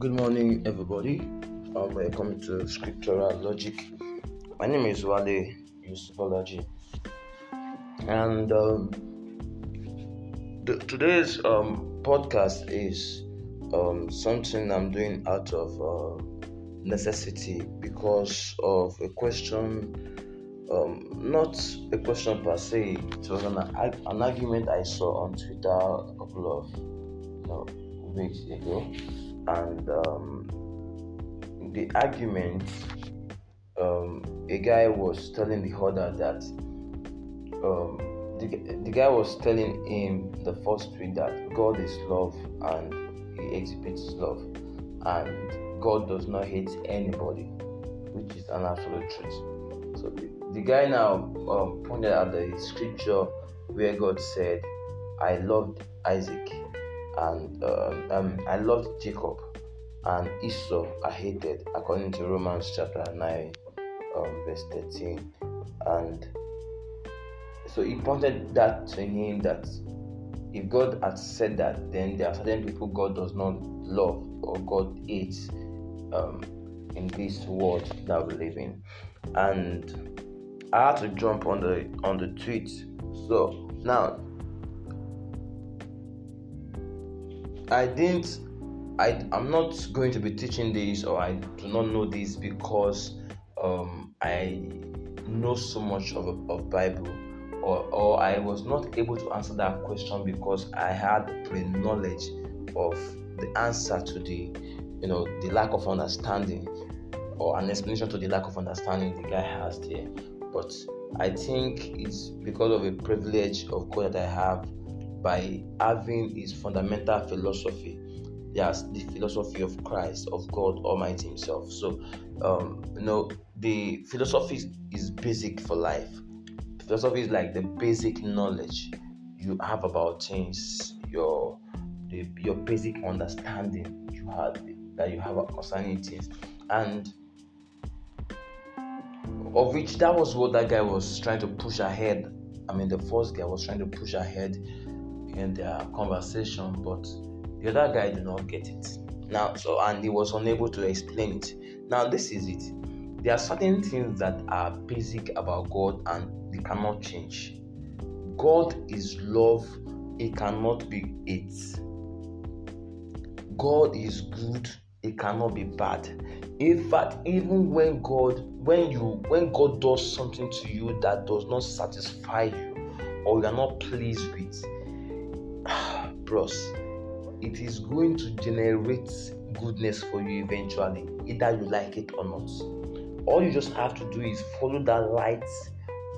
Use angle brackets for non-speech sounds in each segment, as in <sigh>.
Good morning, everybody. Um, welcome to Scriptural Logic. My name is Wale Yusufology, and um, today's um, podcast is um, something I'm doing out of uh, necessity because of a question. Um, not a question per se. It was an, an argument I saw on Twitter a couple of you know, weeks ago and um, the argument um, a guy was telling the other that um, the, the guy was telling him the first tweet that God is love and he exhibits love and God does not hate anybody which is an absolute truth. So the, the guy now um, pointed out the scripture where God said I loved Isaac and uh, um, I loved Jacob, and Esau I hated, according to Romans chapter 9, um, verse 13. And so he pointed that to him that if God had said that, then there are certain people God does not love or God hates um, in this world that we live in. And I had to jump on the on the tweet. So now I didn't I I'm not going to be teaching this or I do not know this because um, I know so much of, of Bible or, or I was not able to answer that question because I had pre knowledge of the answer to the you know the lack of understanding or an explanation to the lack of understanding the guy has there. But I think it's because of a privilege of God that I have by having his fundamental philosophy. Yes, the philosophy of Christ, of God Almighty Himself. So, um, you know, the philosophy is, basic for life. Philosophy is like the basic knowledge you have about things, your the, your basic understanding you have that you have concerning things, and of which that was what that guy was trying to push ahead. I mean, the first guy was trying to push ahead in their conversation, but the other guy did not get it. Now, so and he was unable to explain it. Now, this is it. There are certain things that are basic about God and they cannot change. God is love, it cannot be it. God is good, it cannot be bad. In fact, even when God, when you, when God does something to you that does not satisfy you or you are not pleased with, it is going to generate goodness for you eventually, either you like it or not. All you just have to do is follow that light,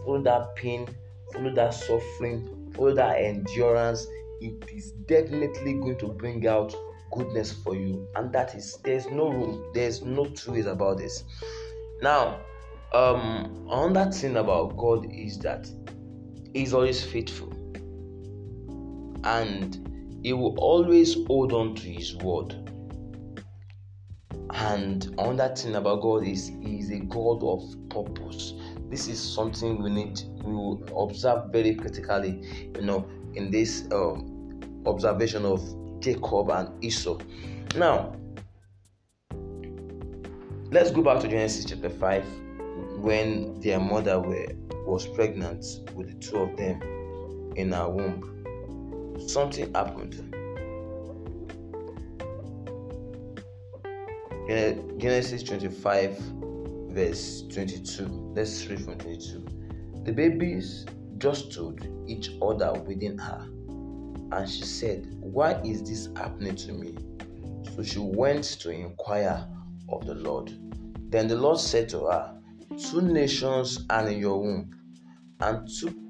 follow that pain, follow that suffering, follow that endurance. It is definitely going to bring out goodness for you, and that is there's no room, there's no two ways about this. Now, um, another thing about God is that He's always faithful and he will always hold on to his word. And another thing about God is he is a God of purpose. This is something we need to observe very critically, you know, in this um, observation of Jacob and Esau. Now, let's go back to Genesis chapter 5 when their mother were, was pregnant with the two of them in her womb something happened. Genesis 25, verse 22. Let's read from 22. The babies just each other within her, and she said, Why is this happening to me? So she went to inquire of the Lord. Then the Lord said to her, Two nations are in your womb, and two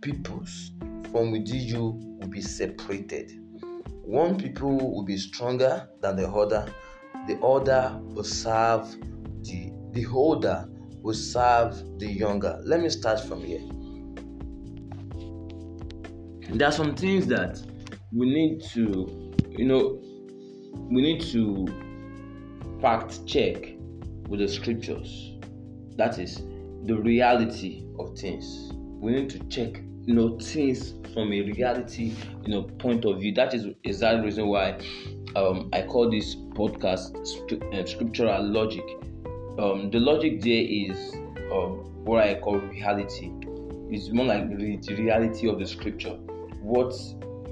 peoples from within you will be separated. One people will be stronger than the other. The other will serve the the older will serve the younger. Let me start from here. There are some things that we need to, you know, we need to fact check with the scriptures. That is the reality of things. We need to check you know things from a reality you know point of view that exactly is that reason why um, I call this podcast uh, scriptural logic. Um, the logic there is um, what I call reality. It's more like the reality of the scripture. What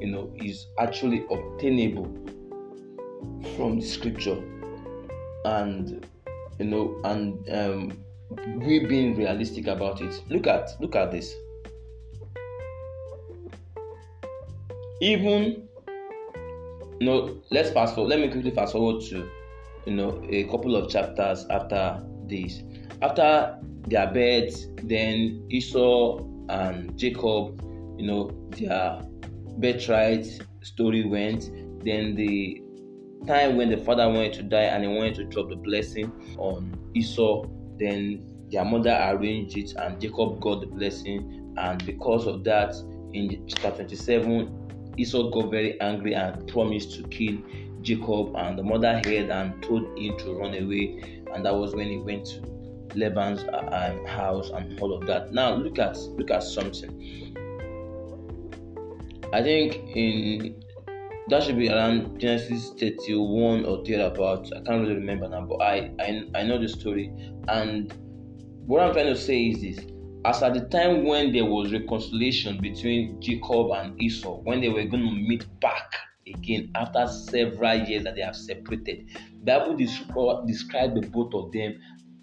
you know is actually obtainable from the scripture, and you know, and um, we being realistic about it. Look at look at this. Even you know, let's fast forward. Let me quickly fast forward to you know a couple of chapters after this. After their birth, then Esau and Jacob, you know, their birthright story went. Then the time when the father wanted to die and he wanted to drop the blessing on Esau, then their mother arranged it and Jacob got the blessing. And because of that, in chapter 27, Esau got very angry and promised to kill Jacob. And the mother heard and told him to run away. And that was when he went to Laban's uh, um, house and all of that. Now look at look at something. I think in that should be around Genesis 31 or thereabouts. I can't really remember now, but I, I I know the story. And what I'm trying to say is this: as at the time when there was reconciliation between Jacob and Esau, when they were going to meet back again after several years that they have separated, Bible describe, describe the both of them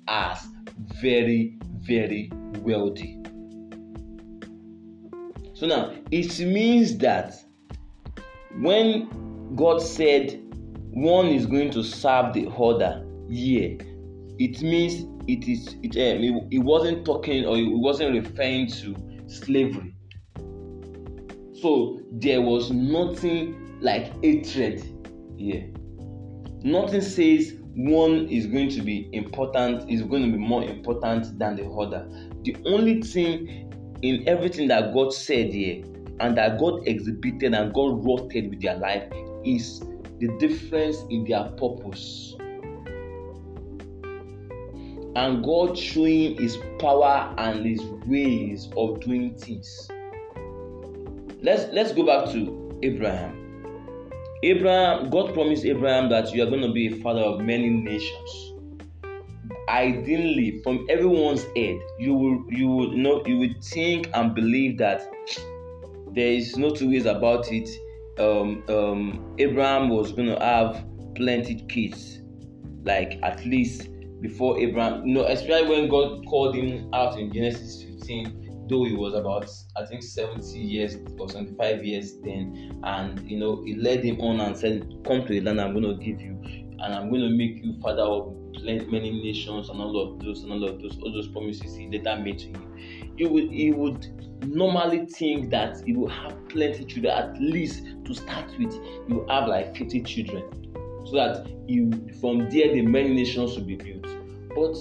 as very, very wealthy. So now it means that when God said one is going to serve the other yeah, it means it is it, um, it, it wasn't talking or it wasn't referring to slavery. So there was nothing like hatred here. Nothing says one is going to be important, is going to be more important than the other. The only thing in everything that God said here and that God exhibited and God wrought with their life is the difference in their purpose. And God showing His power and His ways of doing things. Let's let's go back to Abraham. Abraham, God promised Abraham that you are going to be a father of many nations. Ideally, from everyone's head, you will you would know you would think and believe that there is no two ways about it. Um, um, Abraham was going to have plenty kids, like at least before Abraham. You know, especially when God called him out in Genesis 15 though he was about I think 70 years or 75 years then, and you know, he led him on and said, Come to the land I'm going to give you, and I'm going to make you father of many nations, and all of those, and all of those, all those promises he later made to you. You would, he would normally think that you will have plenty children, at least to start with, you have like 50 children, so that you from there the many nations will be built. But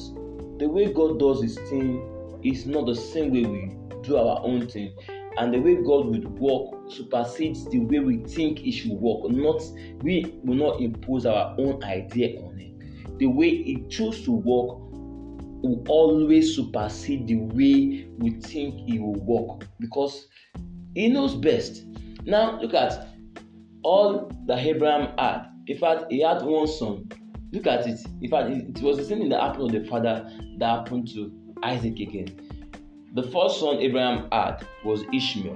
the way God does his thing is not the same way we do our own thing. And the way God would work supersedes the way we think it should work. Not we will not impose our own idea on it. The way it chooses to work will always supersede the way we think it will work because He knows best. Now look at all that Abraham had. In fact, he had one son. Look at it. In fact, it was the same thing that happened to the father that happened to Isaac again. The first son Abraham had was Ishmael.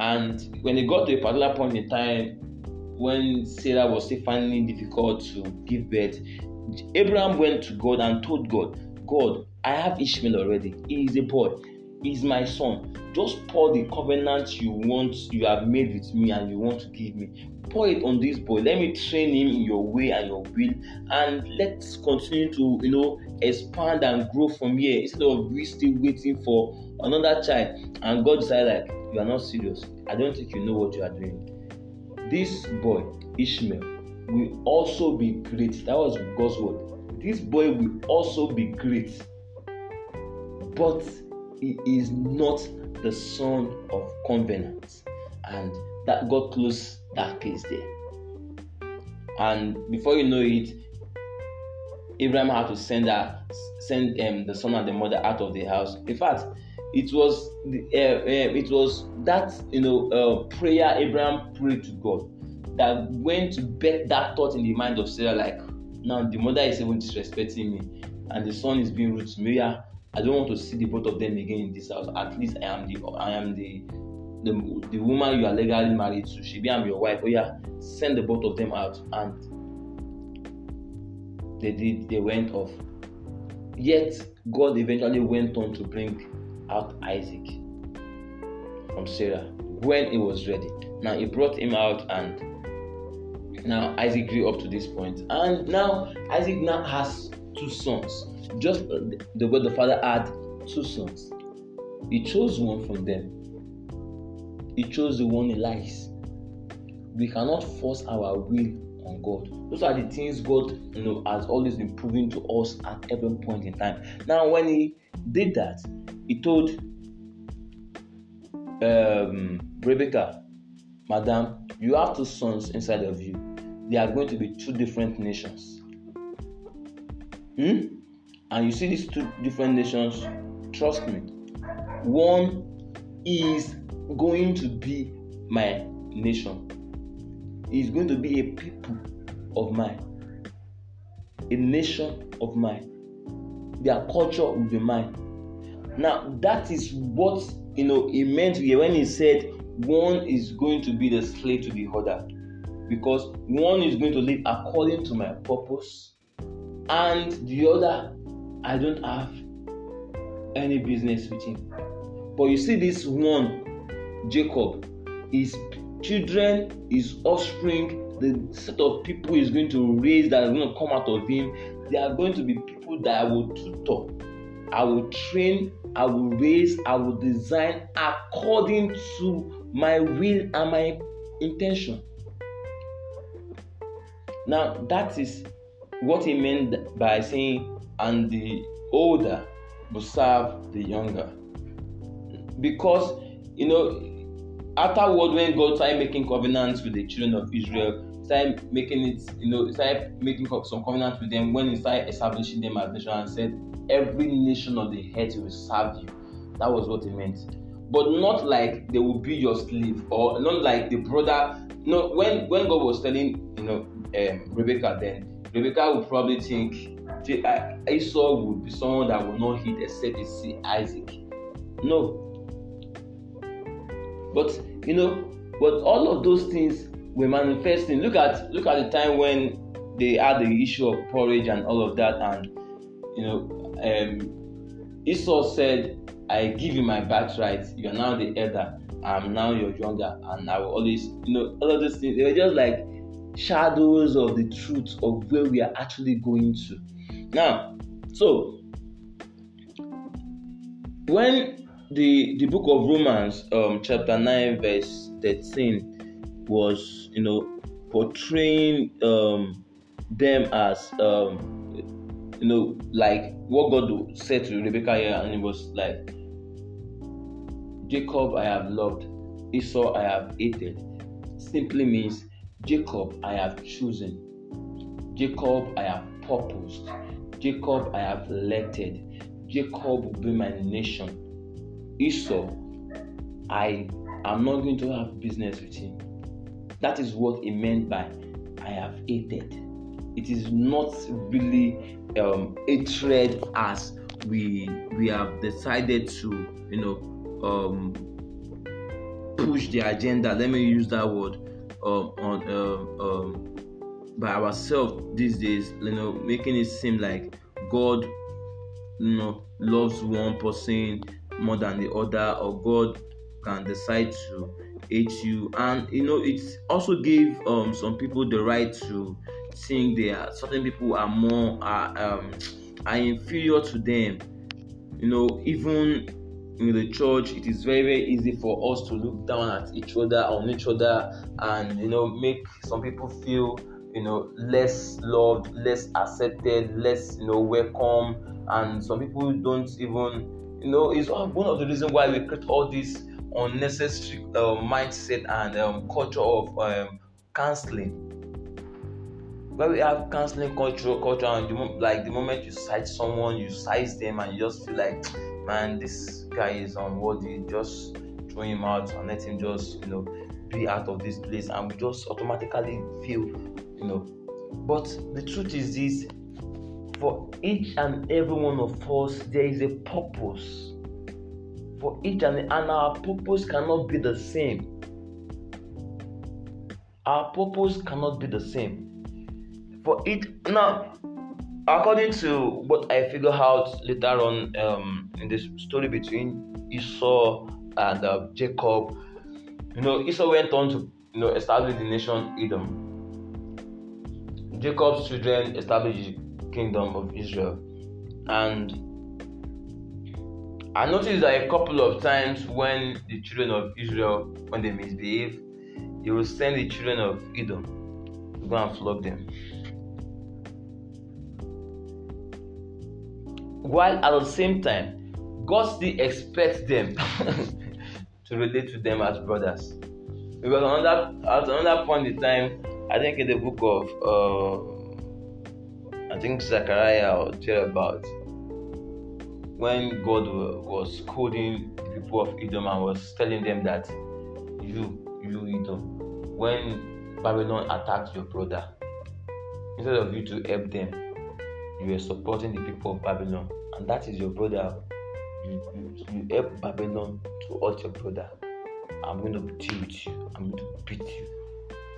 And when it got to a particular point in time when Sarah was still finding it difficult to give birth, Abraham went to God and told God, God, I have Ishmael already. He is a boy. He is my son. Just pour the covenant you want, you have made with me, and you want to give me pour it on this boy. Let me train him in your way and your will, and let's continue to you know expand and grow from here instead of we still waiting for another child. And God said, like you are not serious. I don't think you know what you are doing. This boy Ishmael will also be great. That was God's word. This boy will also be great, but he is not the son of covenant, and that God closed that case there. And before you know it, Abraham had to send her, send um, the son and the mother out of the house. In fact, it was the, uh, uh, it was that you know uh, prayer Abraham prayed to God that went to bet that thought in the mind of Sarah, like, now the mother is even disrespecting me, and the son is being rude to me. Yeah, I don't want to see the both of them again in this house. At least I am the I am the the, the woman you are legally married to. She be I'm your wife. Oh yeah, send the both of them out. And they did, they went off. Yet God eventually went on to bring out Isaac from Sarah when it was ready. Now he brought him out and now Isaac grew up to this point. And now Isaac now has two sons. Just uh, the way the father had two sons. He chose one from them. He chose the one he likes. We cannot force our will on God. Those are the things God you know has always been proving to us at every point in time. Now, when he did that, he told um, Rebecca, Madam, you have two sons inside of you. They are going to be two different nations. Hmm? And you see these two different nations, trust me. One is going to be my nation. Is going to be a people of mine, a nation of mine. Their culture will be mine. Now, that is what you know he meant here when he said one is going to be the slave to the other because one is going to live according to my purpose and the other i don't have any business with him but you see this one jacob his children his offspring the set of people he's going to raise that are going to come out of him they are going to be people that i will tutor i will train I will raise, I will design according to my will and my intention. Now, that is what he meant by saying, and the older will serve the younger. Because, you know, afterward, when God started making covenants with the children of Israel, started making it, you know, started making some covenants with them when he started establishing them as nation and said, every nation on the earth will serve you. That was what he meant. But not like they will be your slave, or not like the brother. no, when when God was telling you know um, Rebecca, then Rebecca would probably think Esau would be someone that will not hit except he see Isaac. No. But you know, but all of those things were manifesting. Look at look at the time when they had the issue of porridge and all of that, and you know, um, Esau said, I give you my birthright. You are now the elder. I'm now your younger. And I will always, you know, all of these things. They were just like shadows of the truth of where we are actually going to. Now, so when the the book of Romans, um, chapter 9, verse 13, was, you know, portraying um, them as um, you know, like what God said to Rebecca here, and it was like, Jacob I have loved, Esau I have hated. Simply means Jacob I have chosen, Jacob I have purposed, Jacob I have elected, Jacob be my nation. Esau, I am not going to have business with him. That is what he meant by I have hated. It is not really um, hatred as we we have decided to you know um, push the agenda let me use that word um, on um, um, by ourselves these days you know making it seem like god you know loves one person more than the other or god can decide to hate you. And you know it also give um, some people the right to think they are certain people are more are um are inferior to them. You know even in the church it is very very easy for us to look down at each other on each other and you know make some people feel you know less loved less accepted less you know welcome. And some people don't even you know it's one of the reasons why we create all this unnecessary uh, mindset and um, culture of um, counseling where we have counseling culture culture and like the moment you sight someone you size them and you just feel like man this guy is unworthy just throw him out and let him just you know be out of this place and we just automatically feel, you know. But the truth is this for each and every one of us, there is a purpose. For each and and our purpose cannot be the same. Our purpose cannot be the same. For it now, according to what I figure out later on um, in this story between Esau and uh, Jacob, you know, Esau went on to you know establish the nation Edom. Jacob's children established kingdom of Israel, and I noticed that a couple of times when the children of Israel, when they misbehave, he will send the children of Edom to go and flog them. While at the same time, God still expects them <laughs> to relate to them as brothers. Because at another point in time, I think in the book of uh, I think Zechariah or thereabout, when God was scolding the people of Edom and was telling them that you you Edom, when Babylon attacked your brother, instead of you to help them, you were supporting the people of Babylon, and that is your brother. You, you, you help Babylon to hurt your brother. I'm going to deal with you. I'm going to beat you.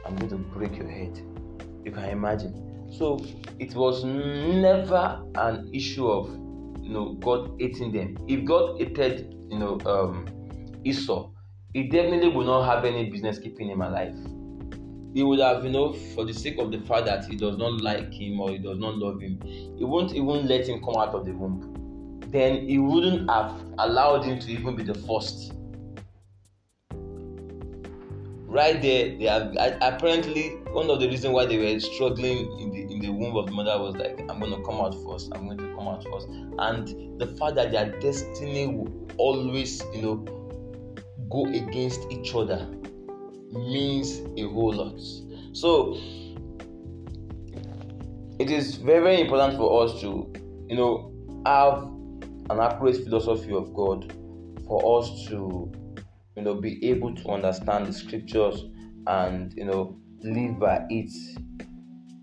I'm going to break your head. You can imagine. So it was never an issue of you know God hating them. If God hated you know um, Esau, he definitely would not have any business keeping him alive. He would have, you know, for the sake of the fact that he does not like him or he does not love him, he won't even let him come out of the womb. Then he wouldn't have allowed him to even be the first. Right there, they have apparently one of the reasons why they were struggling in the in the womb of the mother was like, I'm going to come out first. I'm going to come out first, and the fact that their destiny will always, you know, go against each other means a whole lot. So it is very, very important for us to, you know, have an accurate philosophy of God for us to, you know, be able to understand the scriptures and you know live by it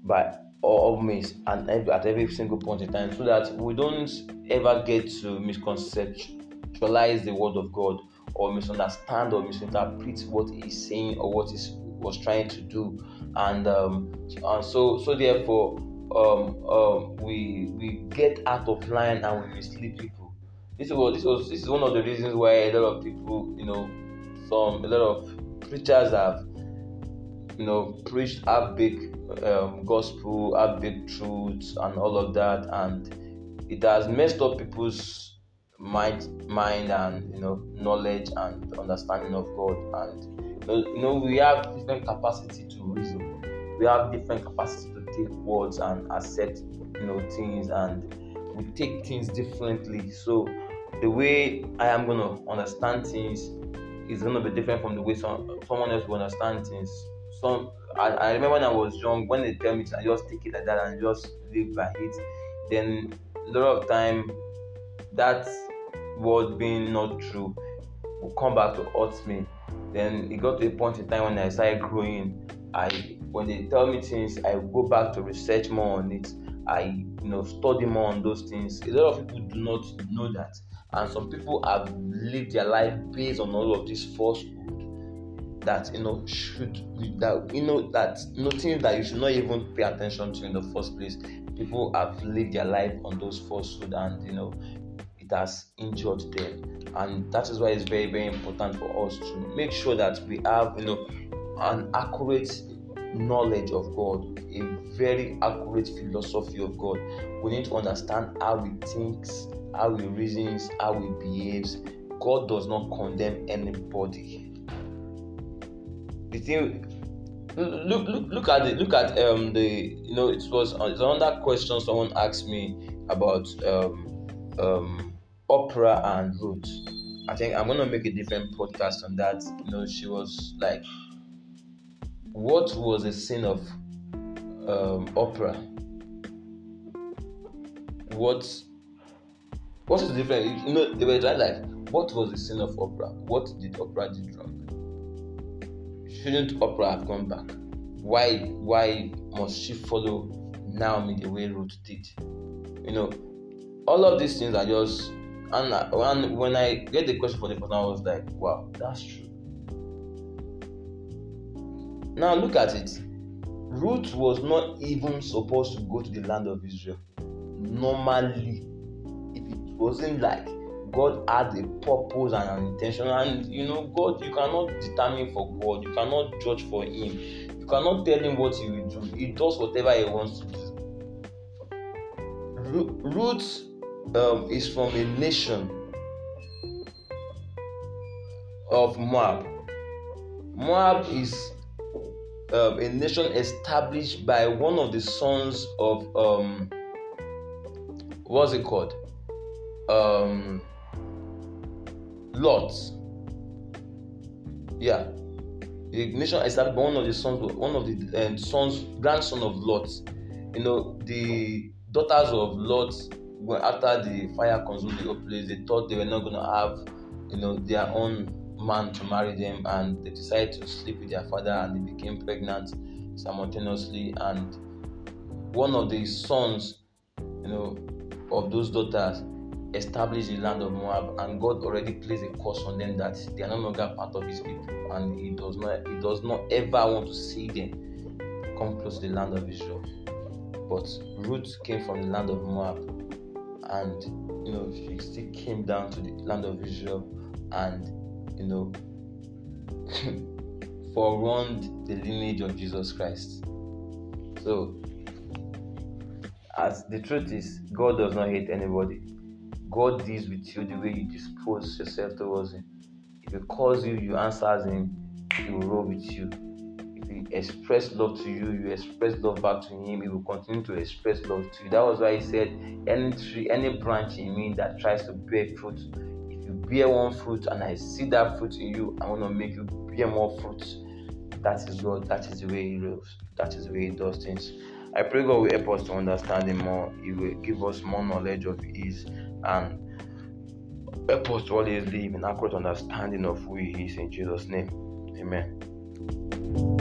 by all means and at every single point in time so that we don't ever get to misconceptualize the word of God or misunderstand or misinterpret what he's saying or what he was trying to do. And um, and so so therefore um, um, we we get out of line and we mislead people. This was this was this is one of the reasons why a lot of people you know some a lot of preachers have you know preached a big um, gospel a big truths and all of that and it has messed up people's mind mind and you know knowledge and understanding of god. And you know we have different capacity to reason. We have different capacity to take words and accept you know things and we take things differently. So the way i am going to understand things is going to be different from the way some, someone else will understand things some I, I remember when i was young when they tell me to I just take it like that and just live by it then a lot of time that word being not true will come back to hurt me. Then it got to a point in time when I started growing. I when they tell me things, I go back to research more on it. I you know study more on those things. A lot of people do not know that, and some people have lived their life based on all of this falsehood that you know should that you know that you know things that you should not even pay attention to in the first place. People have lived their life on those falsehood, and you know it has injured them. And that is why it's very very important for us to make sure that we have you know an accurate knowledge of god a very accurate philosophy of god. We need to understand how he thinks how he reasons how he behaves god does not condemn anybody look look look at it look at um the you know it was it's another question someone asked me about um um Oprah and Ruth. I think I'm gonna make a different podcast on that. You know, she was like, what was the sin of um, Oprah? What what is the difference? You know, they were like, what was the sin of opera What did opera do wrong? Shouldn't Oprah have gone back? Why why must she follow Naomi the way Ruth did? You know, all of these things are just and, and when I get the question for the person, I was like, wow, that's true. Now look at it. Ruth was not even supposed to go to the land of Israel. Normally, if it wasn't like God had a purpose and an intention, and you know, God, you cannot determine for God, you cannot judge for Him, you cannot tell Him what He will do. He does whatever He wants to do. Ruth um, is from a nation of Moab. Moab is um, a nation established by one of the sons of um, what's it called? Um, Lot. Yeah, the nation established by one of the sons, one of the uh, sons, grandson of Lot. You know, the daughters of Lot when after the fire consumed the whole place, they thought they were not gonna have, you know, their own man to marry them, and they decided to sleep with their father, and they became pregnant simultaneously. And one of the sons, you know, of those daughters established the land of Moab, and God already placed a curse on them that they are no longer part of His people, and He does not, He does not ever want to see them come close to the land of Israel. But Ruth came from the land of Moab, and you know she still came down to the land of Israel and you know <laughs> forewarned the lineage of Jesus Christ. So as the truth is, God does not hate anybody. God deals with you the way you dispose yourself towards Him. If He calls you, you answer Him, He will roll with you If He express love to you, you express love back to him, he will continue to express love to you. That was why he said, Any tree, any branch in me that tries to bear fruit, if you bear one fruit and I see that fruit in you, I want to make you bear more fruit. That is God, that is the way he lives, that is the way he does things. I pray God will help us to understand him more, he will give us more knowledge of his and help us to always live in accurate understanding of who he is in Jesus' name. Amen.